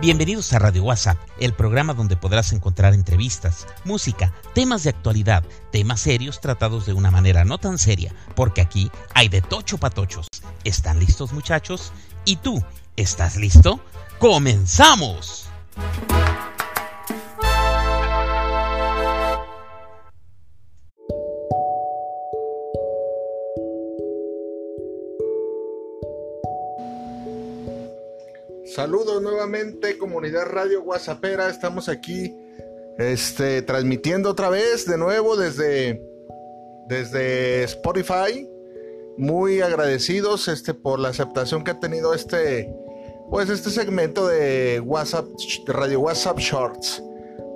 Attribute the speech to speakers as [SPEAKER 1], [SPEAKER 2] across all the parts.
[SPEAKER 1] Bienvenidos a Radio WhatsApp, el programa donde podrás encontrar entrevistas, música, temas de actualidad, temas serios tratados de una manera no tan seria, porque aquí hay de tocho patochos. ¿Están listos muchachos? ¿Y tú? ¿Estás listo? ¡Comenzamos!
[SPEAKER 2] Saludos nuevamente, comunidad Radio Guasapera. Estamos aquí este, transmitiendo otra vez de nuevo desde, desde Spotify. Muy agradecidos este, por la aceptación que ha tenido este, pues este segmento de WhatsApp, Radio WhatsApp Shorts,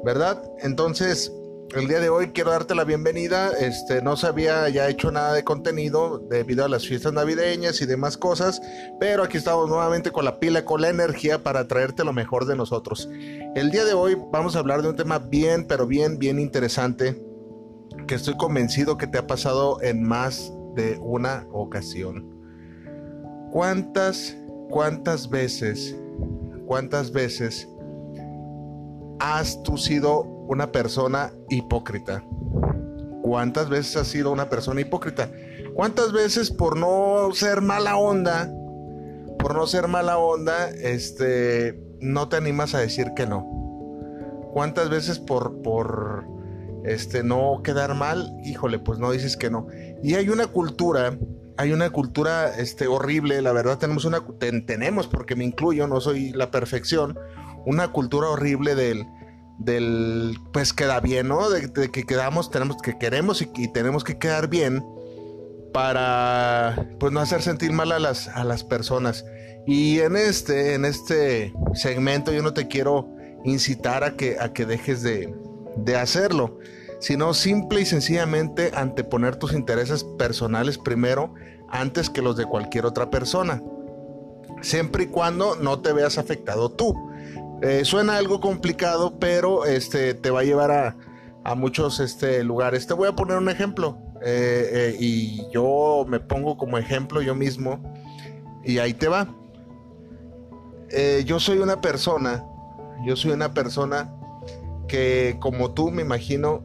[SPEAKER 2] ¿verdad? Entonces, el día de hoy quiero darte la bienvenida. Este, no se había ya hecho nada de contenido debido a las fiestas navideñas y demás cosas, pero aquí estamos nuevamente con la pila, con la energía para traerte lo mejor de nosotros. El día de hoy vamos a hablar de un tema bien, pero bien, bien interesante que estoy convencido que te ha pasado en más de una ocasión. ¿Cuántas, cuántas veces, cuántas veces has tú sido una persona hipócrita? ¿Cuántas veces has sido una persona hipócrita? ¿Cuántas veces por no ser mala onda, por no ser mala onda, este, no te animas a decir que no? ¿Cuántas veces por, por, este, no quedar mal, híjole, pues no dices que no? Y hay una cultura, hay una cultura, este, horrible, la verdad tenemos una, tenemos, porque me incluyo, no soy la perfección, una cultura horrible del, del pues queda bien, ¿no? De, que quedamos, tenemos que queremos y, tenemos que quedar bien para pues no hacer sentir mal a las, a las personas. Y en este, en este segmento yo no te quiero incitar a que, a que dejes de, de hacerlo, sino simple y sencillamente anteponer tus intereses personales primero antes que los de cualquier otra persona. Siempre y cuando no te veas afectado tú. Eh, suena algo complicado, pero este, te va a llevar a, muchos este, lugares. Te voy a poner un ejemplo. Eh, eh, y yo me pongo como ejemplo yo mismo. Y ahí te va. yo soy una persona. Yo soy una persona que como tú me imagino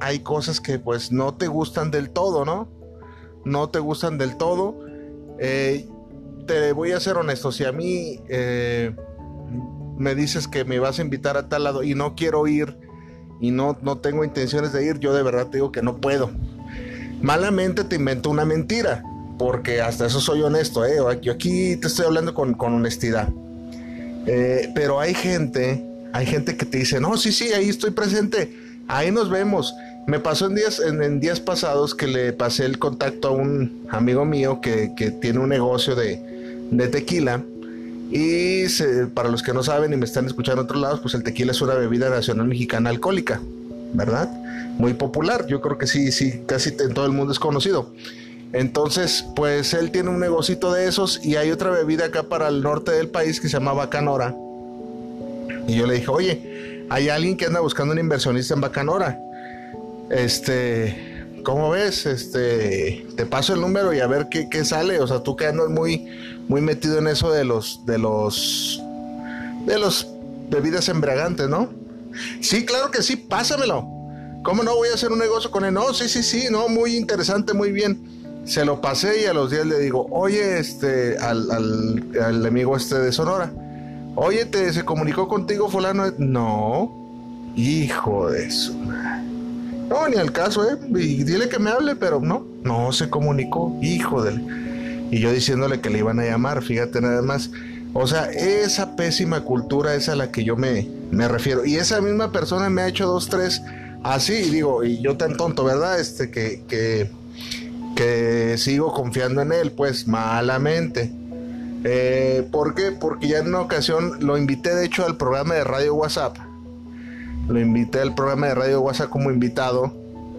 [SPEAKER 2] hay cosas que pues no te gustan del todo, ¿no? No te gustan del todo. te voy a ser honesto, si a mí me dices que me vas a invitar a tal lado y no quiero ir y no, no tengo intenciones de ir, yo de verdad te digo que no puedo. Malamente te invento una mentira, porque hasta eso soy honesto, ¿eh? yo aquí te estoy hablando con, honestidad. Eh, pero hay gente, hay gente que te dice, no, sí, sí, ahí estoy presente, ahí nos vemos. Me pasó en días, en, días pasados que le pasé el contacto a un amigo mío que, que tiene un negocio de, de tequila y para los que no saben y me están escuchando en otros lados, pues el tequila es una bebida nacional mexicana alcohólica, ¿verdad? Muy popular, yo creo que sí, sí, casi en todo el mundo es conocido. Entonces, pues él tiene un negocito de esos y hay otra bebida acá para el norte del país que se llama Bacanora. Y yo le dije, oye, hay alguien que anda buscando un inversionista en Bacanora. Este, ¿cómo ves? Este, te paso el número y a ver qué, qué, sale. O sea, tú que muy, muy metido en eso de los, de los, de los bebidas embriagantes, ¿no? Sí, claro que sí, pásamelo. ¿Cómo no voy a hacer un negocio con él? No, sí, sí, sí, no, muy interesante, muy bien. Se lo pasé y a los días le digo, oye, este, al, al, amigo este de Sonora, oye, ¿te, ¿se comunicó contigo fulano? No, hijo de su. No, ni al caso, ¿eh? Y dile que me hable, pero no, no se comunicó, hijo de... Y yo diciéndole que le iban a llamar, fíjate nada más. O sea, esa pésima cultura es a la que yo me, me refiero. Y esa misma persona me ha hecho dos, tres así, y digo, y yo tan tonto, ¿verdad? Este, que, que, que sigo confiando en él, pues malamente. Eh, ¿Por qué? Porque ya en una ocasión lo invité, de hecho, al programa de radio WhatsApp lo invité al programa de Radio WhatsApp como invitado.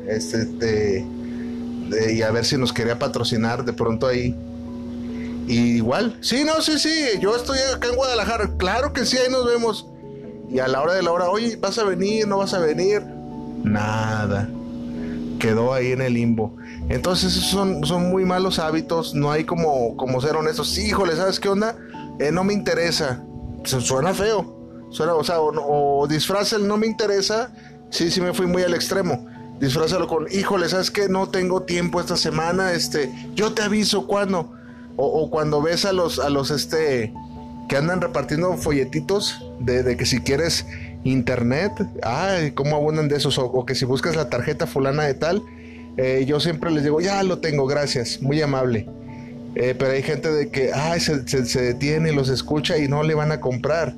[SPEAKER 2] Este, y a ver si nos quería patrocinar de pronto ahí. Y igual, sí, no, sí, sí, yo estoy acá en Guadalajara, claro que sí, ahí nos vemos. Y a la hora de la hora, oye, ¿vas a venir? ¿No vas a venir? Nada. quedó ahí en el limbo. Entonces esos son, son muy malos hábitos, no hay como, como ser honestos. Sí, híjole, ¿sabes qué onda? Eh, no me interesa. Suena feo. O sea, no me interesa. Sí, sí me fui muy al extremo. Disfrázalo con, híjole, ¿sabes qué? No tengo tiempo esta semana, este, yo te aviso cuando. O, o cuando ves a los, a los, este, que andan repartiendo folletitos de, que si quieres internet, ay, cómo abundan de esos, o, que si buscas la tarjeta fulana de tal, eh, yo siempre les digo, ya lo tengo, gracias, muy amable. Eh, pero hay gente de que, ay, se, se, detiene y los escucha y no le van a comprar.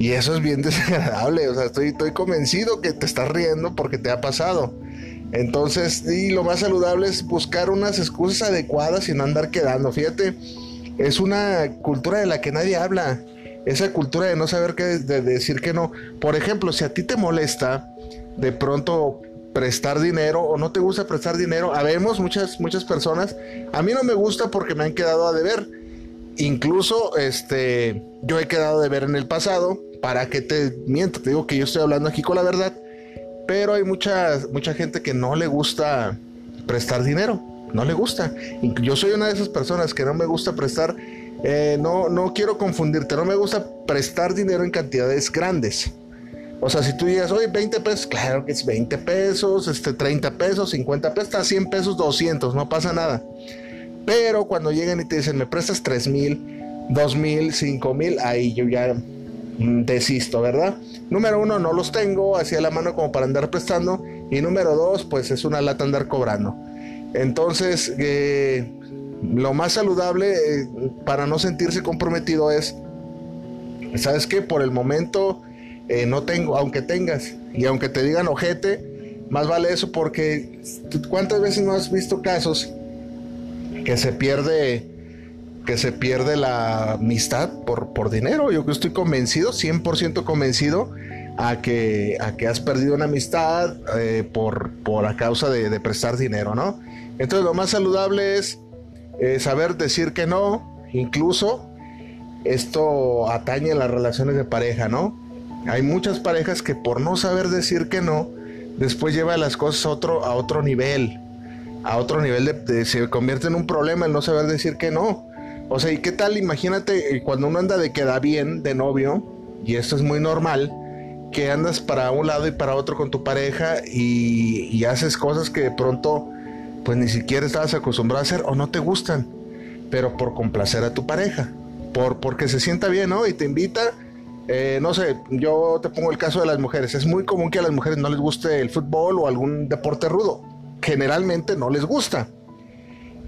[SPEAKER 2] Y eso es bien desagradable, o sea, estoy, estoy convencido que te estás riendo porque te ha pasado. Entonces, y lo más saludable es buscar unas excusas adecuadas y no andar quedando. Fíjate, es una cultura de la que nadie habla esa cultura de no saber qué, de decir que no. Por ejemplo, si a ti te molesta de pronto prestar dinero o no te gusta prestar dinero, habemos muchas, muchas personas. A mí no me gusta porque me han quedado a deber. Incluso este, yo he quedado a deber en el pasado. Para que te miento, te digo que yo estoy hablando aquí con la verdad. Pero hay mucha, mucha gente que no le gusta prestar dinero. No le gusta. Yo soy una de esas personas que no me gusta prestar eh, no, no quiero confundirte, no me gusta prestar dinero en cantidades grandes. O sea, si tú digas, oye, 20 pesos, claro que es 20 pesos, este, 30 pesos, 50 pesos, hasta 100 pesos, 200, no pasa nada. Pero cuando llegan y te dicen, me prestas 3 mil, 2 mil, 5 mil, ahí yo ya desisto, ¿verdad? Número uno, no los tengo así a la mano como para andar prestando. Y número dos, pues es una lata andar cobrando. Entonces, eh, lo más saludable eh, para no sentirse comprometido es, ¿sabes qué? Por el momento eh, no tengo, aunque tengas, y aunque te digan ojete, más vale eso porque ¿cuántas veces no has visto casos que se pierde que se pierde la amistad por, por dinero? Yo estoy convencido, 100% convencido a que, a que has perdido una amistad eh, por, por a causa de, prestar dinero, ¿no? Entonces lo más saludable es eh, saber decir que no, incluso esto atañe las relaciones de pareja, ¿no? Hay muchas parejas que por no saber decir que no, después lleva las cosas a otro, a otro nivel, a otro nivel de, se convierte en un problema el no saber decir que no. O sea, ¿y qué tal? Imagínate eh, cuando uno anda de queda bien, de novio, y esto es muy normal, que andas para un lado y para otro con tu pareja y, haces cosas que de pronto pues ni siquiera estabas acostumbrado a hacer o no te gustan, pero por complacer a tu pareja, por porque se sienta bien, ¿no? Y te invita, eh, no sé, yo te pongo el caso de las mujeres. Es muy común que a las mujeres no les guste el fútbol o algún deporte rudo. Generalmente no les gusta.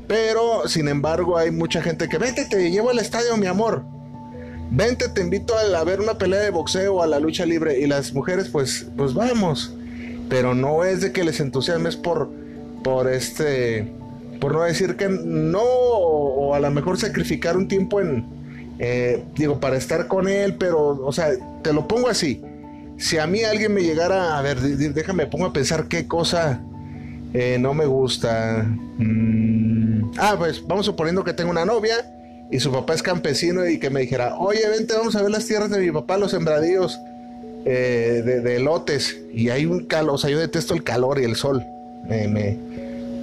[SPEAKER 2] Pero, sin embargo, hay mucha gente que, vente, te llevo al estadio, mi amor. Vente, te invito a, ver una pelea de boxeo o a la lucha libre. Y las mujeres, pues, pues vamos. Pero no es de que les entusiasmes por, por este, por no decir que no, o, a lo mejor sacrificar un tiempo en, eh, digo, para estar con él, pero, o sea, te lo pongo así. Si a mí alguien me llegara a ver, déjame, pongo a pensar qué cosa eh, no me gusta. Mm, ah, pues vamos suponiendo que tengo una novia y su papá es campesino y que me dijera, oye, vente, vamos a ver las tierras de mi papá, los sembradíos eh, de, de, lotes. Y hay un calor, o sea, yo detesto el calor y el sol. me,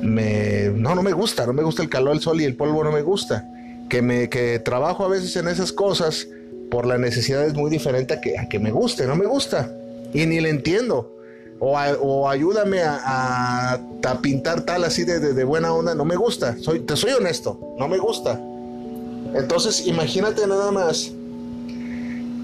[SPEAKER 2] me, no, no me gusta, no me gusta el calor, el sol y el polvo no me gusta. Que, me, que trabajo a veces en esas cosas por la necesidad es muy diferente a que, a que me guste, no me gusta. Y ni le entiendo. O, ayúdame a, pintar tal así de, buena onda, no me gusta. Soy, te soy honesto, no me gusta. Entonces imagínate nada más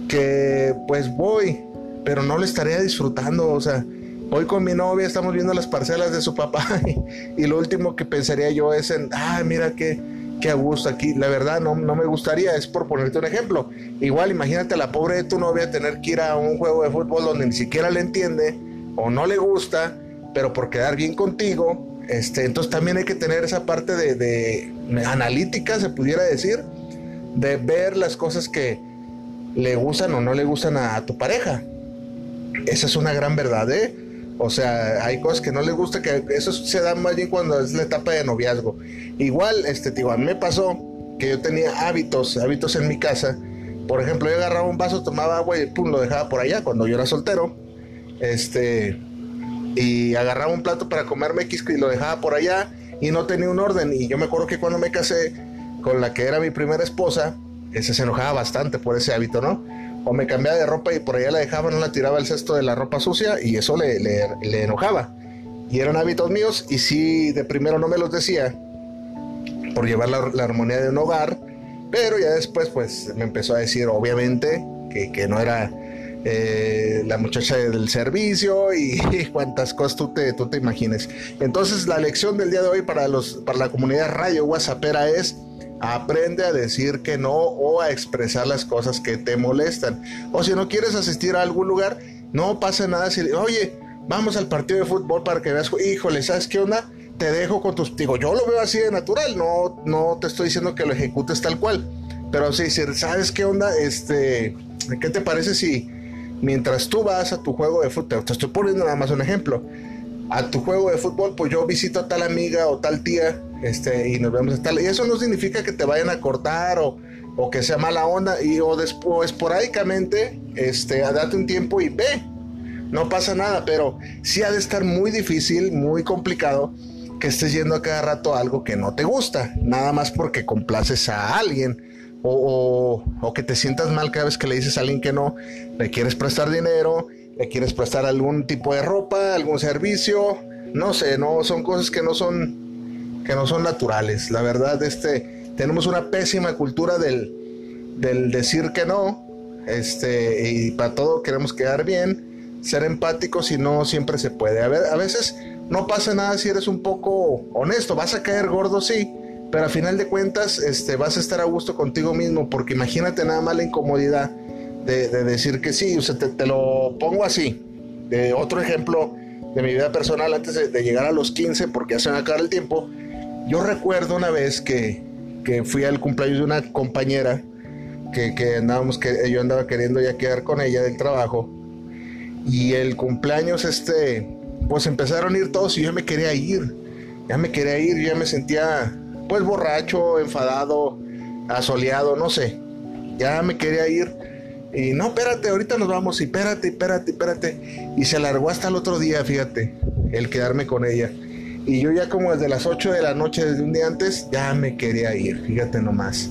[SPEAKER 2] que pues voy, pero no le estaría disfrutando, o sea, Hoy con mi novia estamos viendo las parcelas de su papá y, lo último que pensaría yo es en, ah, mira qué, qué a gusto aquí. La verdad no, no me gustaría, es por ponerte un ejemplo. Igual imagínate a la pobre de tu novia tener que ir a un juego de fútbol donde ni siquiera le entiende o no le gusta, pero por quedar bien contigo. Este, entonces también hay que tener esa parte de, analítica, se pudiera decir, de ver las cosas que le gustan o no le gustan a, tu pareja. Esa es una gran verdad, ¿eh? O sea, hay cosas que no les gusta, que eso se da más bien cuando es la etapa de noviazgo. Igual, este, tío, a mí me pasó que yo tenía hábitos, hábitos en mi casa. Por ejemplo, yo agarraba un vaso, tomaba agua y pum, lo dejaba por allá cuando yo era soltero. Este, y agarraba un plato para comerme X y lo dejaba por allá y no tenía un orden. Y yo me acuerdo que cuando me casé con la que era mi primera esposa, ese se enojaba bastante por ese hábito, ¿no? O me cambiaba de ropa y por allá la dejaba, no la tiraba el cesto de la ropa sucia y eso le, le, enojaba. Y eran hábitos míos y sí, de primero no me los decía por llevar la, armonía de un hogar, pero ya después pues me empezó a decir obviamente que, que no era eh, la muchacha del servicio y, cuantas cosas tú te, tú te imagines. Entonces la lección del día de hoy para, los, para la comunidad Radio WhatsAppera es aprende a decir que no o a expresar las cosas que te molestan. O si no quieres asistir a algún lugar, no pasa nada si, oye, vamos al partido de fútbol para que veas, híjole, ¿sabes qué onda? Te dejo con tus, digo, yo lo veo así de natural, no, no te estoy diciendo que lo ejecutes tal cual, pero sí, ¿sabes qué onda? Este, ¿qué te parece si mientras tú vas a tu juego de fútbol, te estoy poniendo nada más un ejemplo, a tu juego de fútbol, pues yo visito a tal amiga o tal tía, este, y nos vemos a tal, y eso no significa que te vayan a cortar o, o que sea mala onda, y o después esporádicamente, este, date un tiempo y ve, no pasa nada, pero sí ha de estar muy difícil, muy complicado que estés yendo a cada rato a algo que no te gusta, nada más porque complaces a alguien o, que te sientas mal cada vez que le dices a alguien que no, le quieres prestar dinero, le quieres prestar algún tipo de ropa, algún servicio, no sé, no son cosas que no son que no son naturales. La verdad, este tenemos una pésima cultura del, del decir que no, este y para todo queremos quedar bien, ser empáticos y no siempre se puede. A, ver, a veces no pasa nada si eres un poco honesto, vas a caer gordo sí, pero a final de cuentas este, vas a estar a gusto contigo mismo, porque imagínate nada más la incomodidad de, decir que sí, o sea, te, lo pongo así, otro ejemplo de mi vida personal antes de, llegar a los 15, porque ya se me acaba el tiempo, yo recuerdo una vez que, que fui al cumpleaños de una compañera, que, que andábamos, que yo andaba queriendo ya quedar con ella del trabajo, y el cumpleaños este, pues empezaron a ir todos y yo me quería ir, ya me quería ir, yo ya me sentía pues borracho, enfadado, asoleado, no sé. Ya me quería ir. Y no, espérate, ahorita nos vamos. Y espérate, espérate, espérate. Y se alargó hasta el otro día, fíjate, el quedarme con ella. Y yo ya como desde las 8 de la noche, desde un día antes, ya me quería ir, fíjate nomás.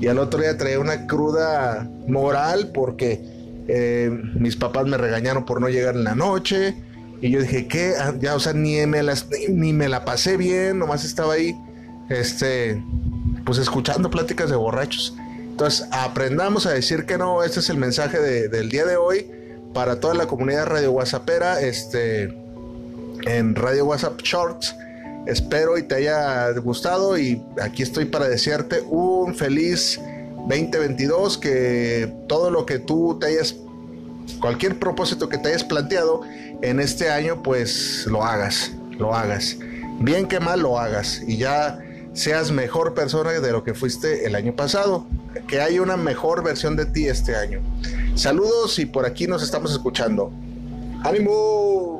[SPEAKER 2] Y al otro día traía una cruda moral porque eh, mis papás me regañaron por no llegar en la noche. Y yo dije, ¿qué? Ah, ya, o sea, ni me, las, ni me la pasé bien, nomás estaba ahí este, pues escuchando pláticas de borrachos. Entonces, aprendamos a decir que no. Este es el mensaje del día de hoy para toda la comunidad Radio WhatsAppera, este, en Radio WhatsApp Shorts. Espero y te haya gustado y aquí estoy para desearte un feliz 2022, que todo lo que tú te hayas, cualquier propósito que te hayas planteado en este año, pues lo hagas, lo hagas. Bien que mal lo hagas y ya seas mejor persona de lo que fuiste el año pasado, que haya una mejor versión de ti este año. Saludos y por aquí nos estamos escuchando. ¡Ánimo!